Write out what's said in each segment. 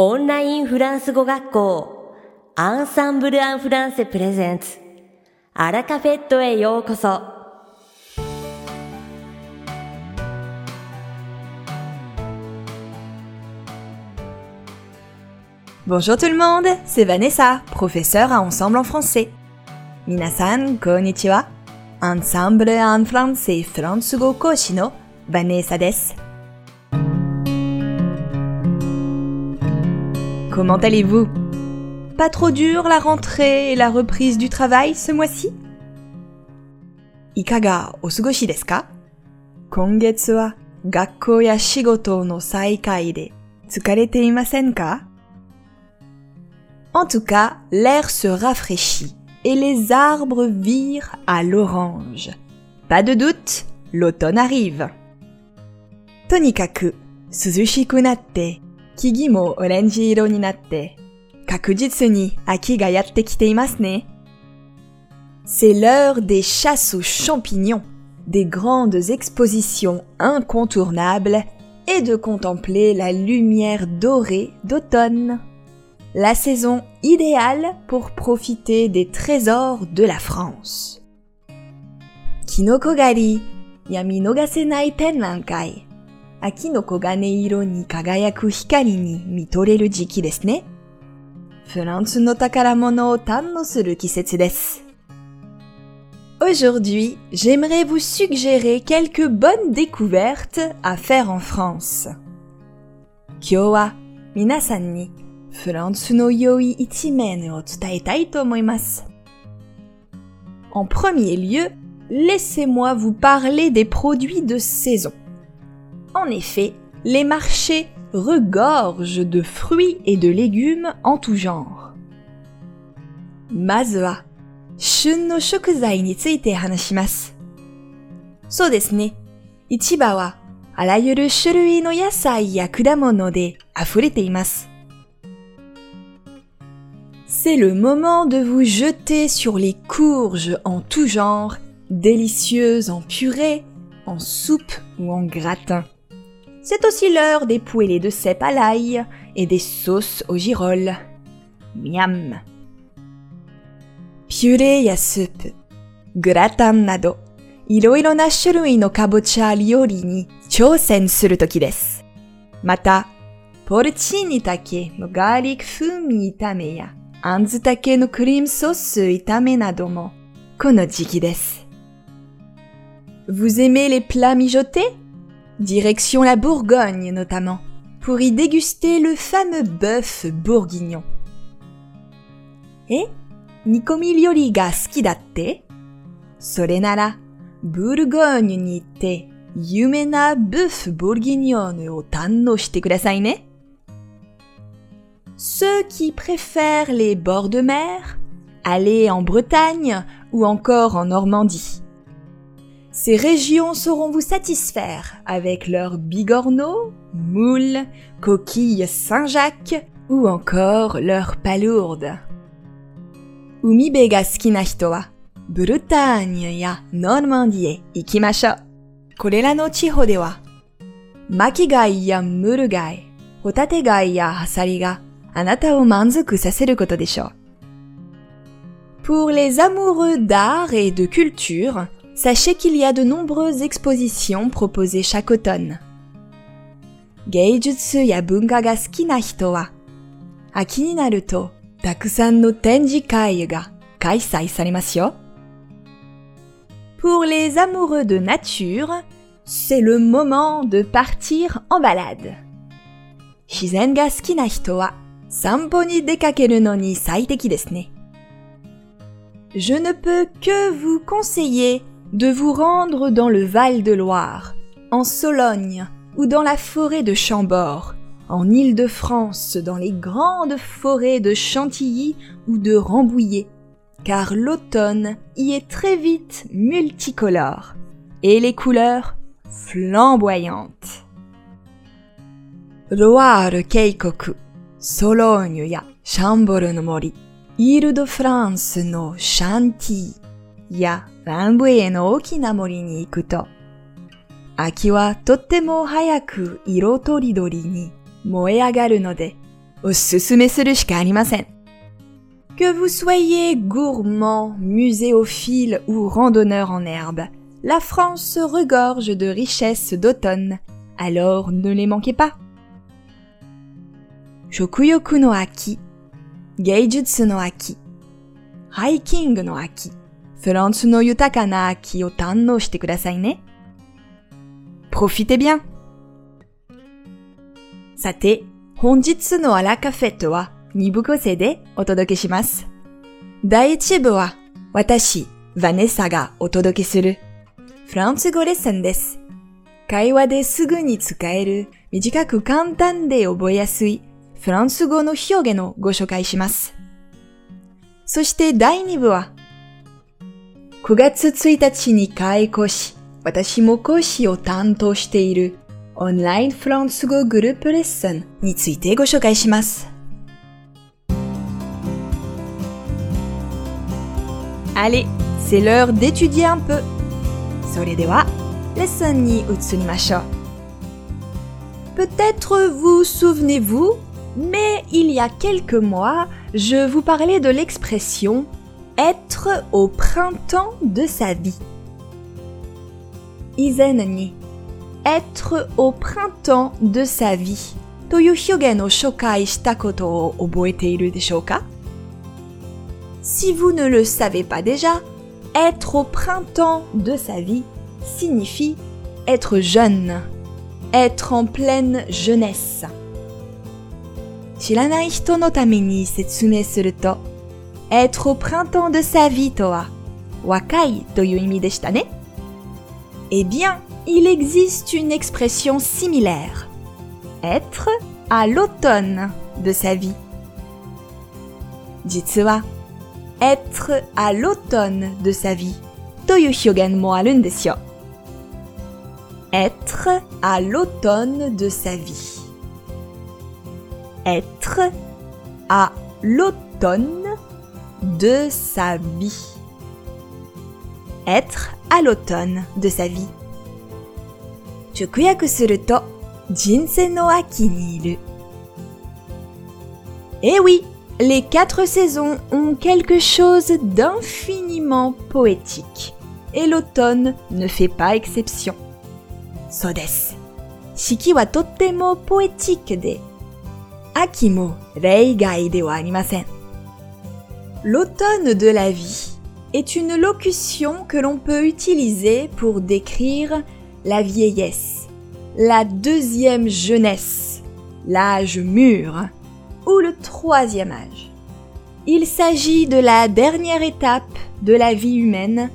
オンラインフランス語学校アンサンブル・アン・フランセプレゼンツアラカフェットへようこそ「Bonjour tout le monde, c'est Vanessa, professeure à Ensemble en français. Minasan, konnichiwa. Ensemble en français フランス語講師の Vanessa で Comment allez-vous? Pas trop dur la rentrée et la reprise du travail ce mois-ci? Ikaga osugoshi Kongetsu wa ya shigoto no saikai de ka? En tout cas, l'air se rafraîchit et les arbres virent à l'orange. Pas de doute, l'automne arrive. Tonikaku, suzushikunatte. 木々もオレンジ色になって確実に秋がやってきていますね。C'est l'heure des chasses aux champignons, des grandes expositions incontournables et de contempler la lumière dorée d'automne. La saison idéale pour profiter des trésors de la France. Kinokogari, yami nogasenai tenrankai. 秋の黄金色に輝く光に見とれる時期ですね。フランスの宝物を堪能する季節です。Aujourd'hui, j'aimerais vous suggérer quelques bonnes découvertes à faire en France. 今日は皆さんにフランスの良い一面を伝えたいと思います。En premier lieu, laissez-moi vous parler des produits de saison. En effet, les marchés regorgent de fruits et de légumes en tout genre. まずは、旬の食材について話します。そうですね。市場は、あらゆる種類の野菜や果物で溢れています。C'est le moment de vous jeter sur les courges en tout genre, délicieuses en purée, en soupe ou en gratin. C'est aussi l'heure des poêlées de cèpe à l'ail et des sauces au girolles. Miam. ピュレやスープ、グラタンなど、いろいろな種類のかぼちゃ料理に挑戦するときです。また、ポルチーニ茸のガーリック風味炒めや、あんず茸のクリームソース炒めなども、この時期です。Vous aimez les plats mijotés? Direction la Bourgogne notamment, pour y déguster le fameux bœuf bourguignon. Et Nikomi ga sukidatte Bourgogne ni itte yume na bœuf bourguignon o tanno shite. Ceux qui préfèrent les bords de mer, aller en Bretagne ou encore en Normandie. Ces régions sauront vous satisfaire avec leurs bigorneaux, moules, coquilles Saint-Jacques ou encore leurs palourdes. Umibe ga sukinahito wa Bretagne ya Normandie e ikimashou. No chiho makigai ya murugai, hotategai ya hasari ga anata o koto desho. Pour les amoureux d'art et de culture, sachez qu'il y a de nombreuses expositions proposées chaque automne. Geijutsu ya bunga ga suki na hito wa ah, aki ni naru to takusan no tenji kai ga kaisai saremasu yo. Pour les amoureux de nature, c'est le moment de partir en balade. Shizen ga suki na hito wa sanpo ni dekakeru no ni saiteki desu ne. Je ne peux que vous conseiller de vous rendre dans le Val de Loire, en Sologne ou dans la forêt de Chambord, en Île-de-France, dans les grandes forêts de Chantilly ou de Rambouillet, car l'automne y est très vite multicolore et les couleurs flamboyantes. Loire Keikoku, Sologne ya Chambord no mori, Île-de-France no Chantilly やランブイへの大きな森に行くと、秋はとっても早く色とりどりに燃え上がるので、 osusume suru shika arimasen. Que vous soyez gourmand, muséophile ou randonneur en herbe, la France se regorge de richesses d'automne, alors ne les manquez pas. Shokuyoku no aki, geijutsu no aki, hiking no aki, France no yutaka na aki o tanno shite kudasai ne. Profitez bien! さて、本日のアラカフェットは2部構成でお届けします。第1部は私、ヴァネッサがお届けするフランス語レッスンです。会話ですぐに使える短く簡単で覚えやすいフランス語の表現をご紹介します。そして第2部は9月1日に開講し、私も講師を担当しているオンラインフランス語グループレッスンについてご紹介します。Allez, c'est l'heure d'étudier un peu. それでは、レッスンに移りましょう。Peut-être vous souvenez-vous, mais il y a quelques mois, je vous parlais de l'expression être au printemps de sa vie. 以前に être au printemps de sa vie という表現を紹介したことを覚えているでしょうか Si vous ne le savez pas déjà, être au printemps de sa vie signifie être jeune, être en pleine jeunesse. 知らない人のために説明すると、 être au printemps de sa vie Toa. wakai toyu ne? Eh bien, il existe une expression similaire. Être à l'automne de sa vie. Jitsuwa, être à l'automne de sa vie. Toyu hyogen mo arun desu yo. Être à l'automne de sa vie. Être à l'automne de sa vie. être à l'automne de sa vie. 直訳すると、人生の秋にいる。Eh oui, les quatre saisons ont quelque chose d'infiniment poétique. Et l'automne ne fait pas exception. そうです。四季はとってもポエ L'automne de la vie est une locution que l'on peut utiliser pour décrire la vieillesse, la deuxième jeunesse, l'âge mûr ou le troisième âge. Il s'agit de la dernière étape de la vie humaine,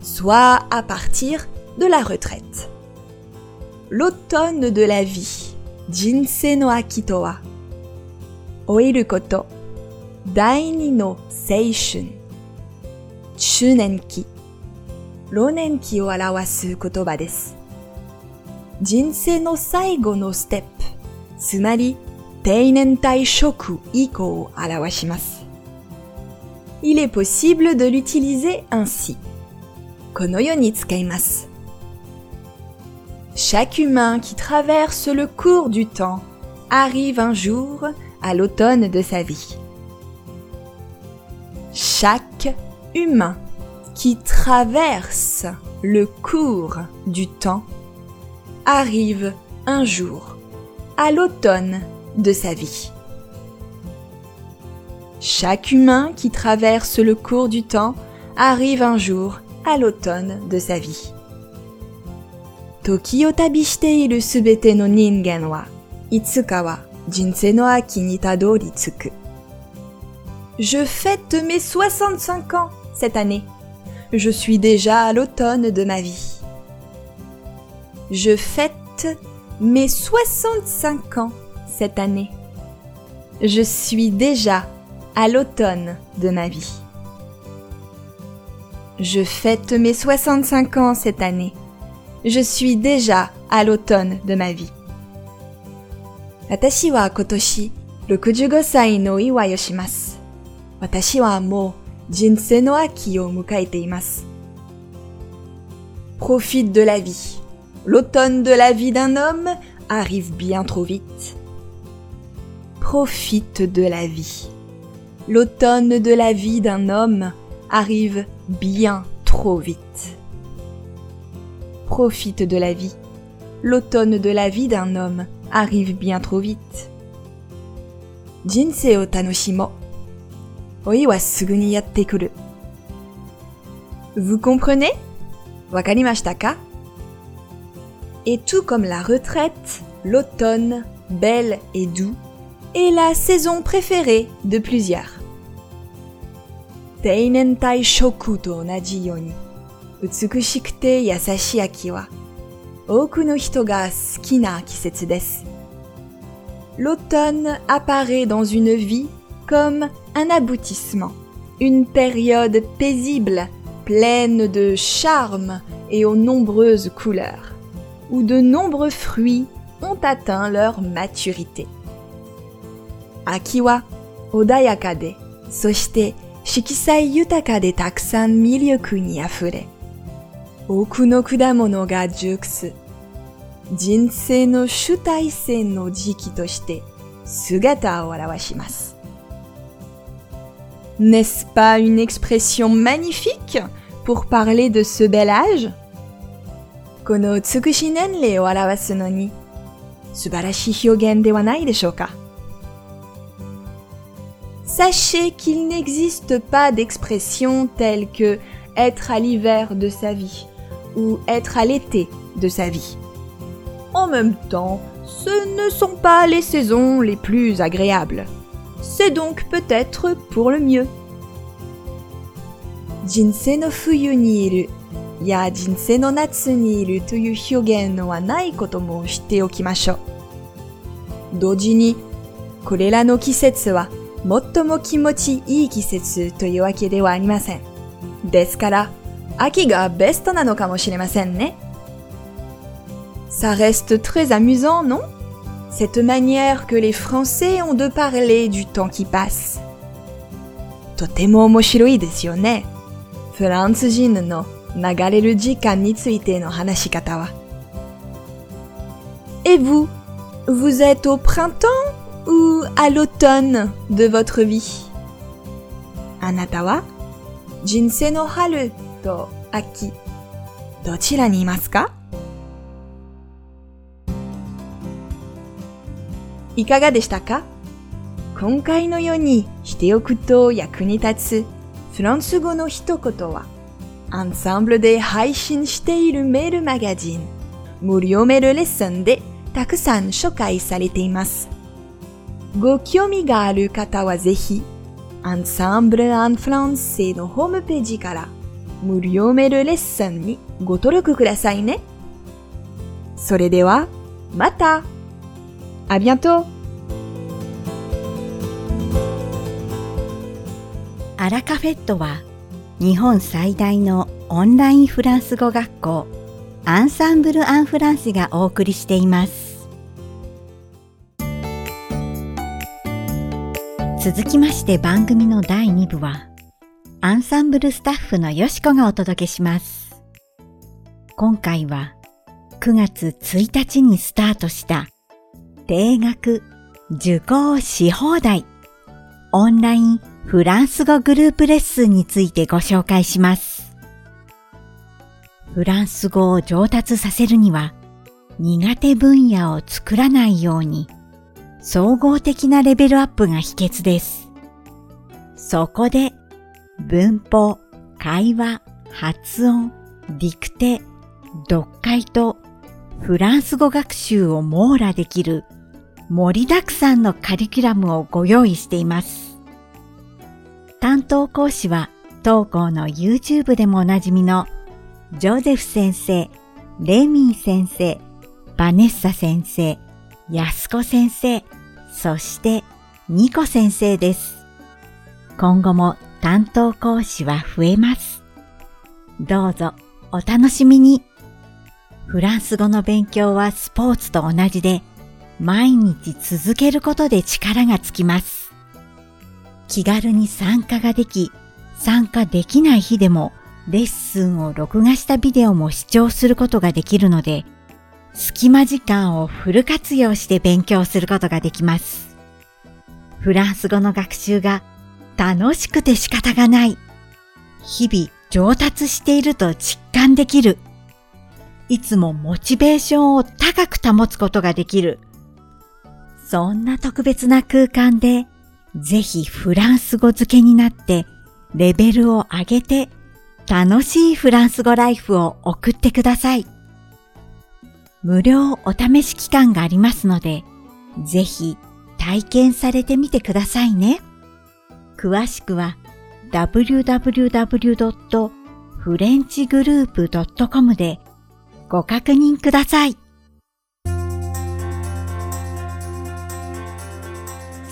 soit à partir de la retraite. L'automne de la vie, Jinsei no aki to wa, oiru koto, daini no seishun, chunenki, 老年期を表す言葉です。人生の最後のステップ、つまり定年退職以降を表します。Il est possible de l'utiliser ainsi. このように使います。Chaque humain qui traverse le cours du temps arrive un jour à l'automne de sa vie. Chaque humain qui traverse le cours du temps arrive un jour à l'automne de sa vie. Chaque humain qui traverse le cours du temps arrive un jour à l'automne de sa vie. 時を Je fête mes 65 ans cette année. Je suis déjà à l'automne de ma vie. Je fête mes 65 ans cette année. Je suis déjà à l'automne de ma vie. Je fête mes 65 ans cette année. Je suis déjà à l'automne de ma vie. 私は今年65歳の祝いをします。 私はもう人生の秋を迎えています。Profite de la vie. L'automne de la vie d'un homme arrive bien trop vite. profite de la vie. L'automne de la vie d'un homme arrive bien trop vite. Profite de la vie. L'automne de la vie d'un homme arrive bien trop vite. Jinsei o tanoshimo. Oi wa. Vous comprenez? Wakarimashita ka? Et tout comme la retraite, l'automne, belle et doux, est la saison préférée de plusieurs. Teinentai shoku to onaji yo ni, utsukushikute yasashi aki wa, oku no hito ga suki na kisetsu desu. L'automne apparaît dans une vie comme un aboutissement, une période paisible, pleine de charme et aux nombreuses couleurs, où de nombreux fruits ont atteint leur maturité. Aki wa odayaka de, soshite shikisai yutaka de takusan milyoku ni afure. Oku no kudamono ga jukusu. Jinsei no shutaisen no jiki toshite sugata o arawashimasu. N'est-ce pas une expression magnifique pour parler de ce bel âge? Sachez qu'il n'existe pas d'expression telle que être à l'hiver de sa vie ou être à l'été de sa vie. En même temps, ce ne sont pas les saisons les plus agréables. C'est donc peut-être pour le mieux. Jinsei no fuyu ni iru や人生の夏にいるという表現はないことも知っておきましょう。同時に、これらの季節は最も気持ちいい季節というわけではありません。ですから、秋がベストなのかもしれませんね。Ça reste très amusant, non Cette manière que les Français ont de parler du temps qui passe. とても面白いですよね。フランス人の流れる時間についての話し方は。Et vous Vous êtes au printemps ou à l'automne de votre vie あなたは人生の春と秋、どちらにいますか いかがでしたか？今回のようにしておくと役に立つフランス語の一言は、アンサンブルで配信しているメールマガジン、無料メールレッスンでたくさん紹介されています。ご興味がある方はぜひ、アンサンブル・アン・フランセのホームページから無料メールレッスンにご登録くださいね。それでは、またありがとうアラカフェットは日本最大のオンラインフランス語学校アンサンブル・アン・フランスがお送りしています続きまして番組の第2部はアンサンブルスタッフのよしこがお届けします今回は9月1日にスタートした定額受講し放題オンラインフランス語グループレッスンについてご紹介します。フランス語を上達させるには苦手分野を作らないように総合的なレベルアップが秘訣です。そこで文法、会話、発音、ディクテ、読解とフランス語学習を網羅できる盛りだくさんのカリキュラムをご用意しています。担当講師は当校の YouTube でもおなじみのジョゼフ先生、レミー先生、バネッサ先生、ヤスコ先生、そしてニコ先生です。今後も担当講師は増えます。どうぞお楽しみに。フランス語の勉強はスポーツと同じで毎日続けることで力がつきます。気軽に参加ができ、参加できない日でもレッスンを録画したビデオも視聴することができるので、隙間時間をフル活用して勉強することができます。フランス語の学習が楽しくて仕方がない。日々上達していると実感できる。いつもモチベーションを高く保つことができる。そんな特別な空間で、ぜひフランス語付けになってレベルを上げて楽しいフランス語ライフを送ってください。無料お試し期間がありますので、ぜひ体験されてみてくださいね。詳しくは www.frenchgroup.com でご確認ください。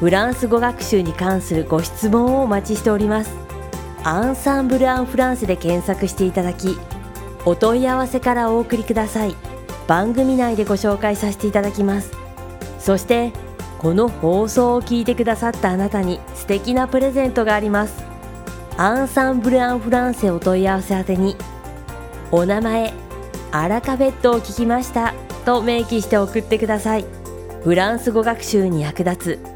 フランス語学習に関するご質問をお待ちしております。アンサンブル・アン・フランスで検索していただきお問い合わせからお送りください。番組内でご紹介させていただきます。そしてこの放送を聞いてくださったあなたに素敵なプレゼントがあります。アンサンブル・アン・フランセお問い合わせ宛てにお名前アラカフェットを聞きましたと明記して送ってください。フランス語学習に役立つ